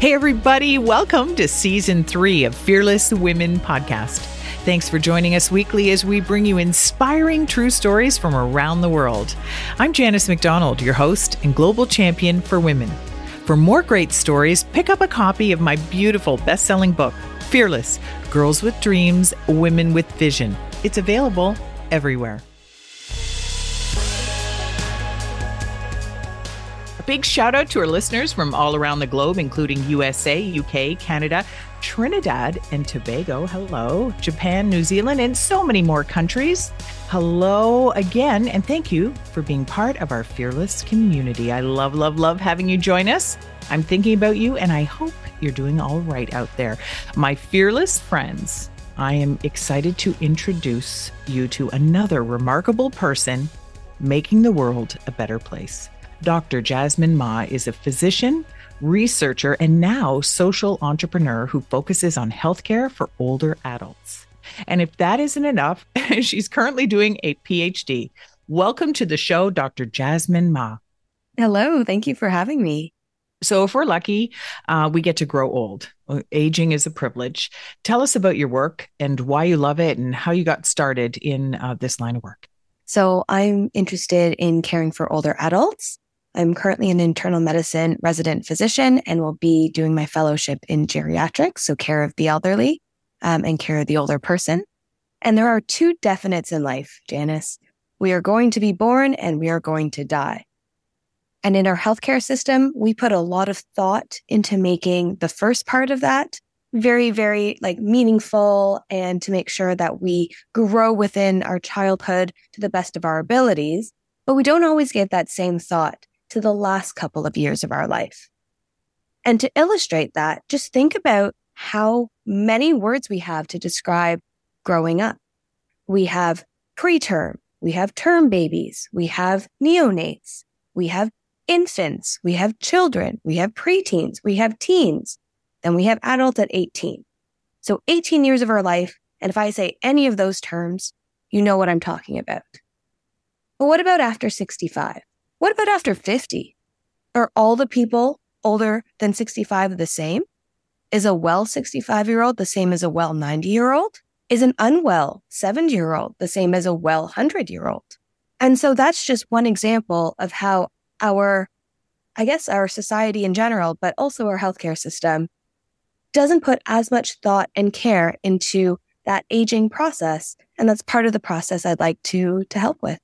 Hey, everybody, welcome to season three of Fearless Women Podcast. Thanks for joining us weekly as we bring you inspiring true stories from around the world. I'm Janice McDonald, your host and global champion for women. For more great stories, pick up a copy of my beautiful best selling book, Fearless Girls with Dreams, Women with Vision. It's available everywhere. Big shout out to our listeners from all around the globe, including USA, UK, Canada, Trinidad and Tobago. Hello. Japan, New Zealand, and so many more countries. Hello again, and thank you for being part of our fearless community. I love, love, love having you join us. I'm thinking about you, and I hope you're doing all right out there. My fearless friends, I am excited to introduce you to another remarkable person making the world a better place. Dr. Jasmine Mah is a physician, researcher, and now social entrepreneur who focuses on healthcare for older adults. And if that isn't enough, she's currently doing a PhD. Welcome to the show, Dr. Jasmine Mah. Hello. Thank you for having me. So, if we're lucky, uh, we get to grow old. Aging is a privilege. Tell us about your work and why you love it and how you got started in uh, this line of work. So, I'm interested in caring for older adults. I'm currently an internal medicine resident physician and will be doing my fellowship in geriatrics, so care of the elderly um, and care of the older person. And there are two definites in life, Janice. We are going to be born and we are going to die. And in our healthcare system, we put a lot of thought into making the first part of that very, very like meaningful and to make sure that we grow within our childhood to the best of our abilities. But we don't always give that same thought to the last couple of years of our life. And to illustrate that, just think about how many words we have to describe growing up. We have preterm, we have term babies, we have neonates, we have infants, we have children, we have preteens, we have teens, then we have adults at 18. So 18 years of our life. And if I say any of those terms, you know what I'm talking about. But what about after 65? What about after 50? Are all the people older than 65 the same? Is a well 65 year old the same as a well 90 year old? Is an unwell 70 year old the same as a well 100 year old? And so that's just one example of how our, I guess, our society in general, but also our healthcare system doesn't put as much thought and care into that aging process. And that's part of the process I'd like to, to help with.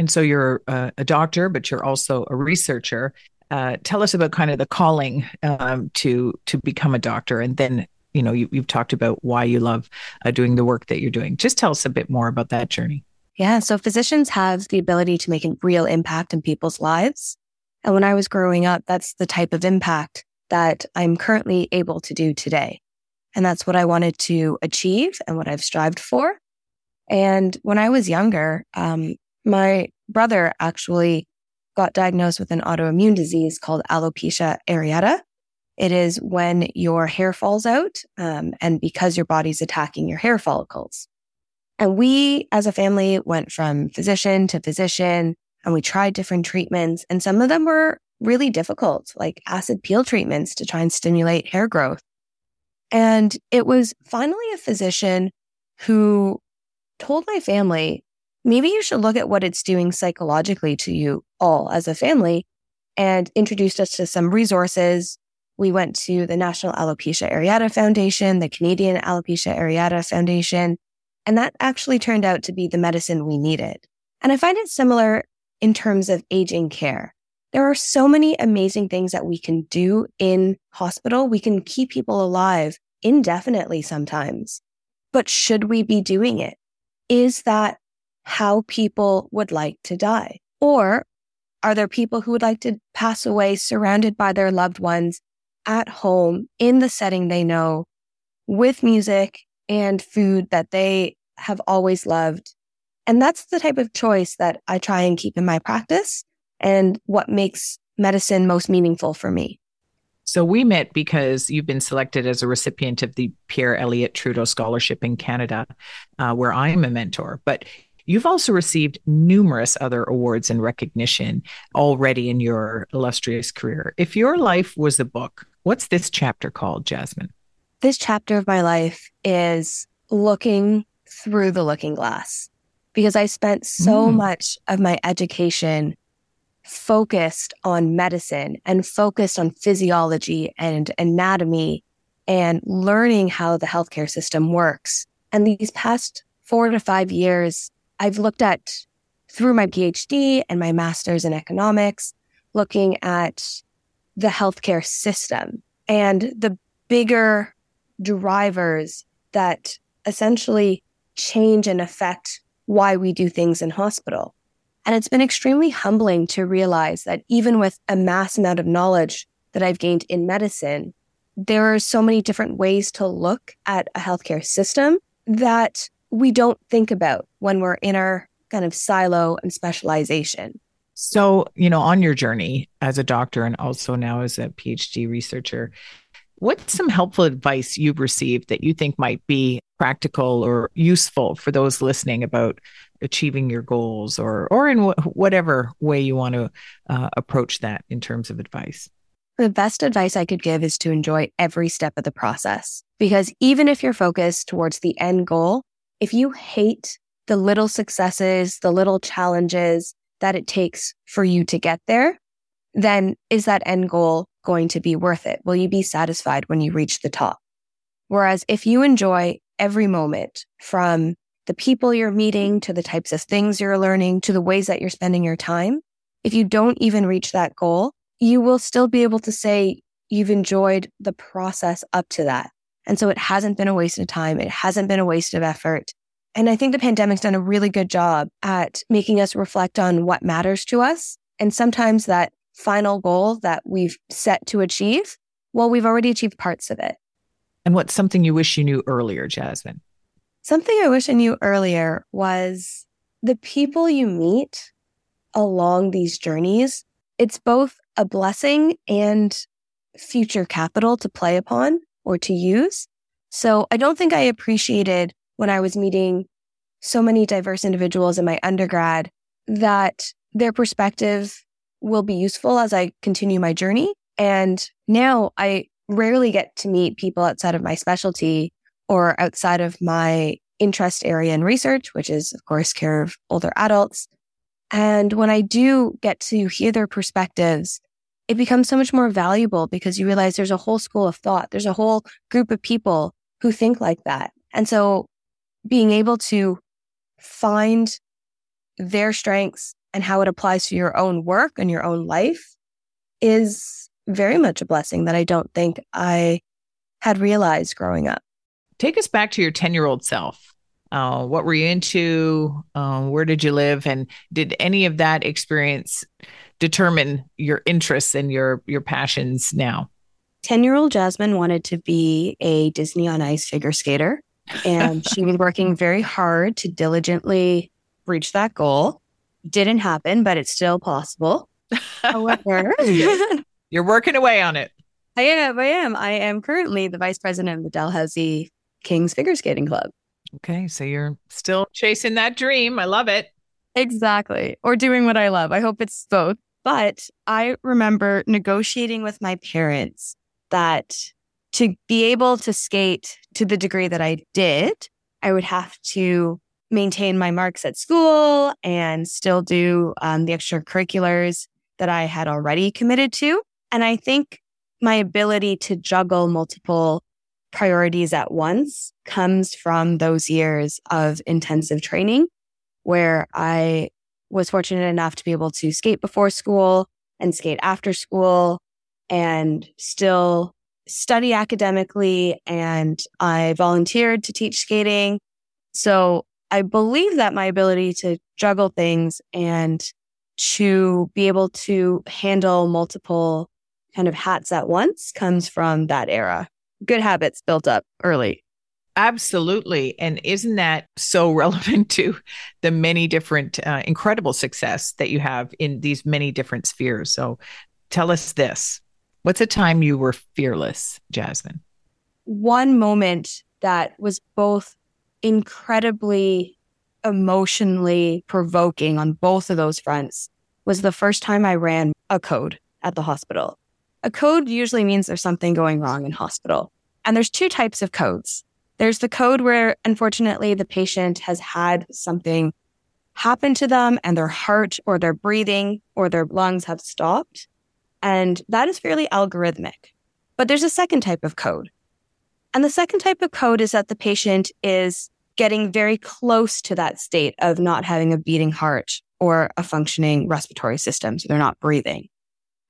And so you're a, doctor, but you're also a researcher. Uh, tell us about kind of the calling um, to to become a doctor, and then you know you, have talked about why you love uh, doing the work that you're doing. Just tell us a bit more about that journey. Yeah, so physicians have the ability to make a real impact in people's lives, and when I was growing up, that's the type of impact that I'm currently able to do today, and that's what I wanted to achieve and what I've strived for. And when I was younger, um, my brother actually got diagnosed with an autoimmune disease called alopecia areata. It is when your hair falls out, um, and because your body's attacking your hair follicles. And we, as a family, went from physician to physician, and we tried different treatments, and some of them were really difficult, like acid peel treatments to try and stimulate hair growth. And it was finally a physician who told my family maybe you should look at what it's doing psychologically to you all as a family and introduced us to some resources. We went to the National Alopecia Areata Foundation, the Canadian Alopecia Areata Foundation, and that actually turned out to be the medicine we needed. And I find it similar in terms of aging care. There are so many amazing things that we can do in hospital. We can keep people alive indefinitely sometimes. But should we be doing it? Is that how people would like to die? Or are there people who would like to pass away surrounded by their loved ones at home in the setting they know with music and food that they have always loved? And that's the type of choice that I try and keep in my practice and what makes medicine most meaningful for me. So we met because you've been selected as a recipient of the Pierre Elliott Trudeau Scholarship in Canada, uh, where I'm a mentor. But You've also received numerous other awards and recognition already in your illustrious career. If your life was a book, What's this chapter called, Jasmine? This chapter of my life is looking through the looking glass because I spent so mm. much of my education focused on medicine and focused on physiology and anatomy and learning how the healthcare system works. And these past four to five years, I've looked at through my PhD and my master's in economics, looking at the healthcare system and the bigger drivers that essentially change and affect why we do things in hospital. And it's been extremely humbling to realize that even with a mass amount of knowledge that I've gained in medicine, there are so many different ways to look at a healthcare system that we don't think about when we're in our kind of silo and specialization. So, you know, on your journey as a doctor and also now as a PhD researcher, what's some helpful advice you've received that you think might be practical or useful for those listening about achieving your goals or or in wh- whatever way you want to uh, approach that in terms of advice? The best advice I could give is to enjoy every step of the process because even if you're focused towards the end goal, if you hate the little successes, the little challenges that it takes for you to get there, then is that end goal going to be worth it? Will you be satisfied when you reach the top? Whereas if you enjoy every moment from the people you're meeting to the types of things you're learning to the ways that you're spending your time, if you don't even reach that goal, you will still be able to say you've enjoyed the process up to that. And so it hasn't been a waste of time. It hasn't been a waste of effort. And I think the pandemic's done a really good job at making us reflect on what matters to us. And sometimes that final goal that we've set to achieve, well, we've already achieved parts of it. And what's something you wish you knew earlier, Jasmine? Something I wish I knew earlier was the people you meet along these journeys. It's both a blessing and future capital to play upon or to use. So I don't think I appreciated when I was meeting so many diverse individuals in my undergrad that their perspective will be useful as I continue my journey. And now I rarely get to meet people outside of my specialty or outside of my interest area in research, which is, of course, care of older adults. And when I do get to hear their perspectives, it becomes so much more valuable because you realize there's a whole school of thought. There's a whole group of people who think like that. And so being able to find their strengths and how it applies to your own work and your own life is very much a blessing that I don't think I had realized growing up. Take us back to your 10 year old self. Uh, what were you into? Uh, where did you live? And did any of that experience determine your interests and your your passions now? 10 year old Jasmine wanted to be a Disney on Ice figure skater and she was working very hard to diligently reach that goal. Didn't happen, but it's still possible. However, you're working away on it. I am. I am. I am currently the vice president of the Dalhousie Kings Figure Skating Club. Okay, so you're still chasing that dream. I love it. Exactly. Or doing what I love. I hope it's both. But I remember negotiating with my parents that to be able to skate to the degree that I did, I would have to maintain my marks at school and still do um, the extracurriculars that I had already committed to. And I think my ability to juggle multiple priorities at once comes from those years of intensive training where I was fortunate enough to be able to skate before school and skate after school and still study academically and I volunteered to teach skating. So I believe that my ability to juggle things and to be able to handle multiple kind of hats at once comes from that era. Good habits built up early. Absolutely. And isn't that so relevant to the many different uh, incredible success that you have in these many different spheres? So tell us this What's a time you were fearless, Jasmine? One moment that was both incredibly emotionally provoking on both of those fronts was the first time I ran a code at the hospital. A code usually means there's something going wrong in hospital. And there's two types of codes. There's the code where unfortunately the patient has had something happen to them and their heart or their breathing or their lungs have stopped. And that is fairly algorithmic. But there's a second type of code. And the second type of code is that the patient is getting very close to that state of not having a beating heart or a functioning respiratory system. So they're not breathing.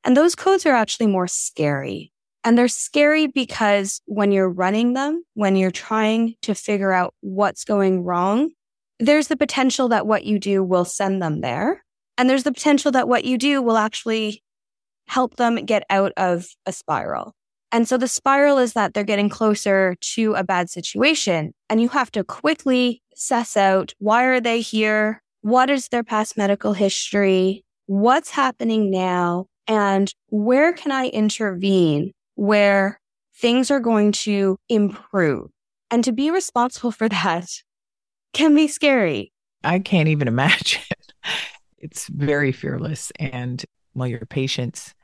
And those codes are actually more scary. And they're scary because when you're running them, when you're trying to figure out what's going wrong, there's the potential that what you do will send them there. And there's the potential that what you do will actually help them get out of a spiral. And so the spiral is that they're getting closer to a bad situation and you have to quickly suss out why are they here? What is their past medical history? What's happening now? And where can I intervene where things are going to improve? And to be responsible for that can be scary. I can't even imagine. it's very fearless. And well, your patients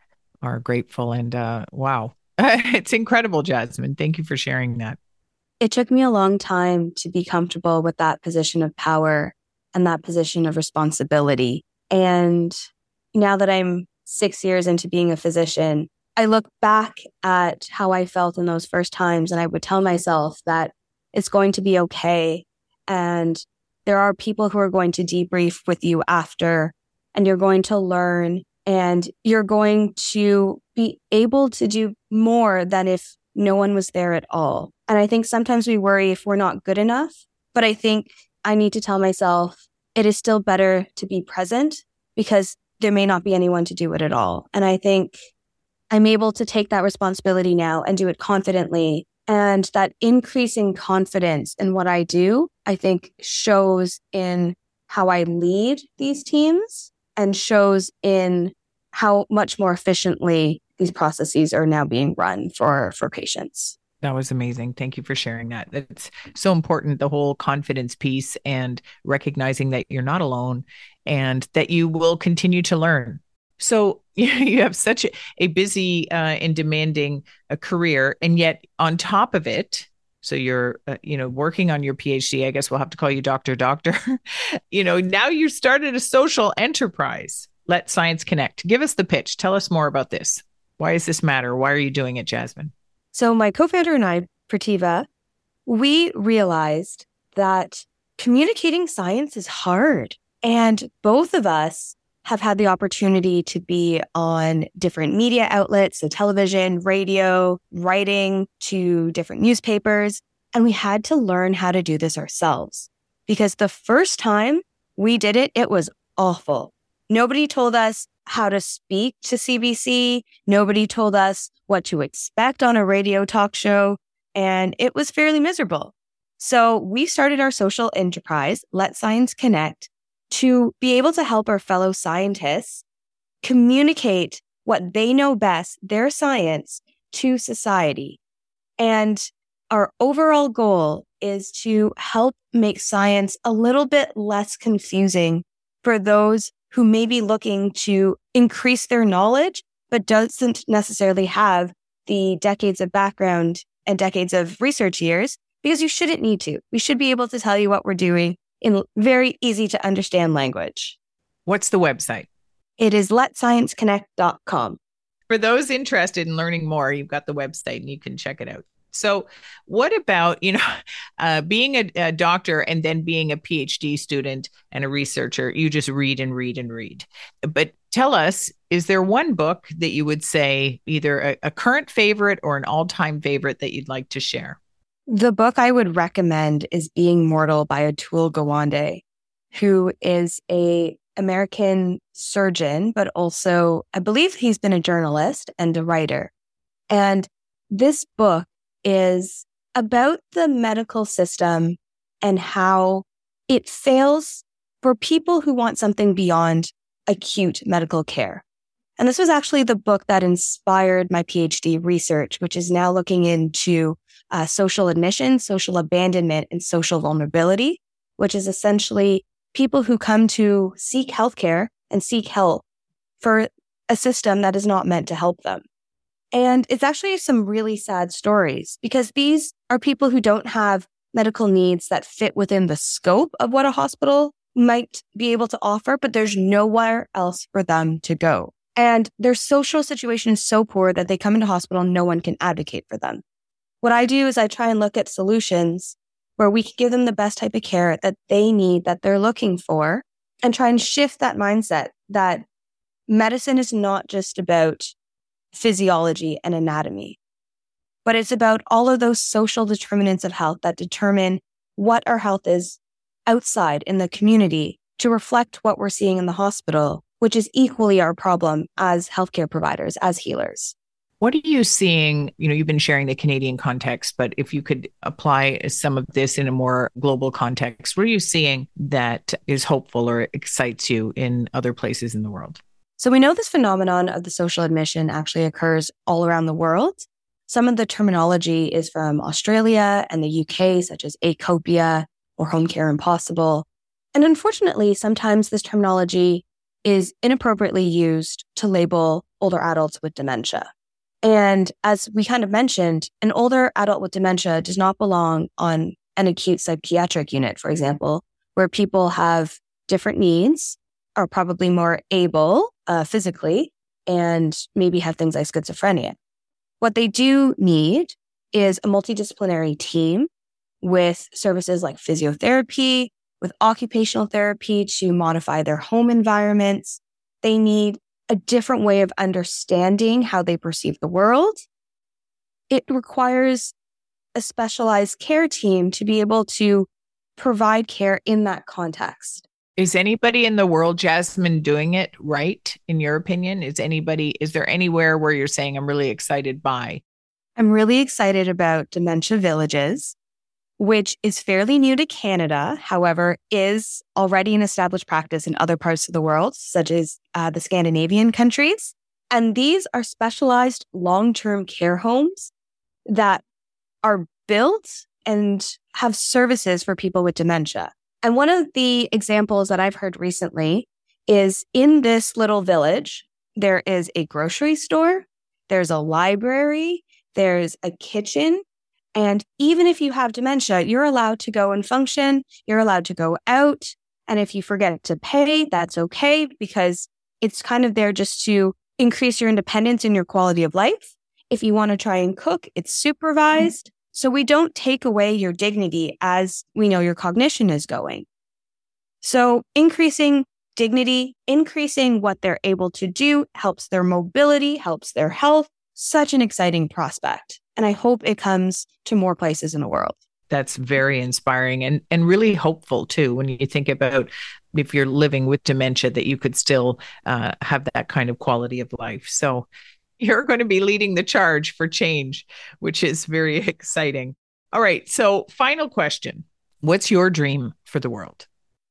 are grateful. And uh, wow, it's incredible, Jasmine. Thank you for sharing that. It took me a long time to be comfortable with that position of power and that position of responsibility. And now that I'm six years into being a physician, I look back at how I felt in those first times and I would tell myself that it's going to be okay. And there are people who are going to debrief with you after and you're going to learn and you're going to be able to do more than if no one was there at all. And I think sometimes we worry if we're not good enough, but I think I need to tell myself it is still better to be present because there may not be anyone to do it at all. And I think I'm able to take that responsibility now and do it confidently. And that increasing confidence in what I do, I think shows in how I lead these teams and shows in how much more efficiently these processes are now being run for for patients. That was amazing. Thank you for sharing that. It's so important the whole confidence piece and recognizing that you're not alone and that you will continue to learn so you have such a, busy uh, and demanding a uh, career and yet on top of it so you're uh, you know working on your phd i guess we'll have to call you doctor doctor you know now you started a social enterprise let Science Connect. Give us the pitch. Tell us more about this. Why does this matter? Why are you doing it, Jasmine? So, my co founder and I, Prativa, we realized that communicating science is hard. And both of us have had the opportunity to be on different media outlets, so television, radio, writing to different newspapers. And we had to learn how to do this ourselves because the first time we did it, it was awful. Nobody told us how to speak to CBC. Nobody told us what to expect on a radio talk show. And it was fairly miserable. So we started our social enterprise, Let Science Connect, to be able to help our fellow scientists communicate what they know best, their science, to society. And our overall goal is to help make science a little bit less confusing for those who may be looking to increase their knowledge, but doesn't necessarily have the decades of background and decades of research years because you shouldn't need to. We should be able to tell you what we're doing in very easy to understand language. What's the website? It is letscienceconnect.com. For those interested in learning more, you've got the website and you can check it out. So, what about you know, uh, being a, a, doctor and then being a PhD student and a researcher? You just read and read and read. But tell us, is there one book that you would say either a, a current favorite or an all-time favorite that you'd like to share? The book I would recommend is Being Mortal by Atul Gawande, who is a American surgeon, but also I believe he's been a journalist and a writer. And this book is about the medical system and how it fails for people who want something beyond acute medical care. And this was actually the book that inspired my PhD research, which is now looking into uh, social admission, social abandonment, and social vulnerability, which is essentially people who come to seek healthcare and seek help for a system that is not meant to help them. And it's actually some really sad stories because these are people who don't have medical needs that fit within the scope of what a hospital might be able to offer, but there's nowhere else for them to go. And their social situation is so poor that they come into hospital no one can advocate for them. What I do is I try and look at solutions where we can give them the best type of care that they need, that they're looking for, and try and shift that mindset that medicine is not just about physiology and anatomy, but it's about all of those social determinants of health that determine what our health is outside in the community to reflect what we're seeing in the hospital, which is equally our problem as healthcare providers, as healers. What are you seeing? You know, you've been sharing the Canadian context, but if you could apply some of this in a more global context, what are you seeing that is hopeful or excites you in other places in the world? So we know this phenomenon of the social admission actually occurs all around the world. Some of the terminology is from Australia and the UK, such as acopia or home care impossible. And unfortunately, sometimes this terminology is inappropriately used to label older adults with dementia. And as we kind of mentioned, an older adult with dementia does not belong on an acute psychiatric unit, for example, where people have different needs, are probably more able uh, physically, and maybe have things like schizophrenia. What they do need is a multidisciplinary team with services like physiotherapy, with occupational therapy to modify their home environments. They need a different way of understanding how they perceive the world. It requires a specialized care team to be able to provide care in that context. Is anybody in the world, Jasmine, doing it right, in your opinion? Is anybody, is there anywhere where you're saying, I'm really excited by? I'm really excited about Dementia Villages which is fairly new to Canada, however, is already an established practice in other parts of the world, such as uh, the Scandinavian countries. And these are specialized long term care homes that are built and have services for people with dementia. And one of the examples that I've heard recently is in this little village, there is a grocery store, there's a library, there's a kitchen, and even if you have dementia, you're allowed to go and function. You're allowed to go out. And if you forget to pay, that's okay because it's kind of there just to increase your independence and your quality of life. If you want to try and cook, it's supervised. So we don't take away your dignity as we know your cognition is going. So increasing dignity, increasing what they're able to do helps their mobility, helps their health. Such an exciting prospect. And I hope it comes to more places in the world. That's very inspiring and, and really hopeful too when you think about if you're living with dementia that you could still uh, have that kind of quality of life. So you're going to be leading the charge for change, which is very exciting. All right. So, final question What's your dream for the world?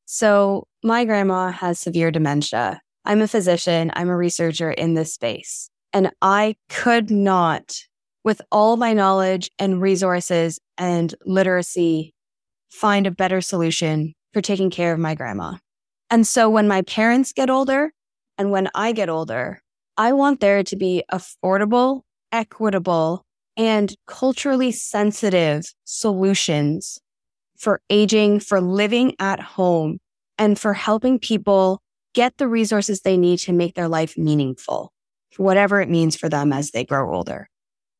So, my grandma has severe dementia. I'm a physician, I'm a researcher in this space, and I could not with all my knowledge and resources and literacy, find a better solution for taking care of my grandma. And so when my parents get older and when I get older, I want there to be affordable, equitable, and culturally sensitive solutions for aging, for living at home, and for helping people get the resources they need to make their life meaningful, whatever it means for them as they grow older.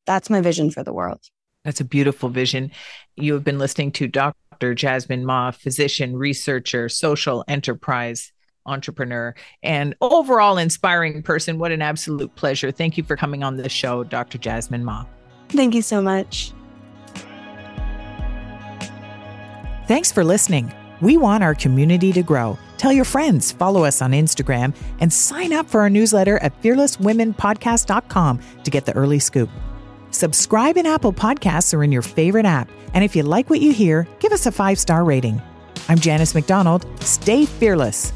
That's my vision for the world. That's a beautiful vision. You have been listening to Dr. Jasmine Mah, physician, researcher, social enterprise entrepreneur, and overall inspiring person. What an absolute pleasure. Thank you for coming on the show, Dr. Jasmine Mah. Thank you so much. Thanks for listening. We want our community to grow. Tell your friends, follow us on Instagram, and sign up for our newsletter at fearlesswomenpodcast.com to get the early scoop. Subscribe in Apple Podcasts or in your favorite app. And if you like what you hear, give us a five star rating. I'm Janice McDonald. Stay fearless.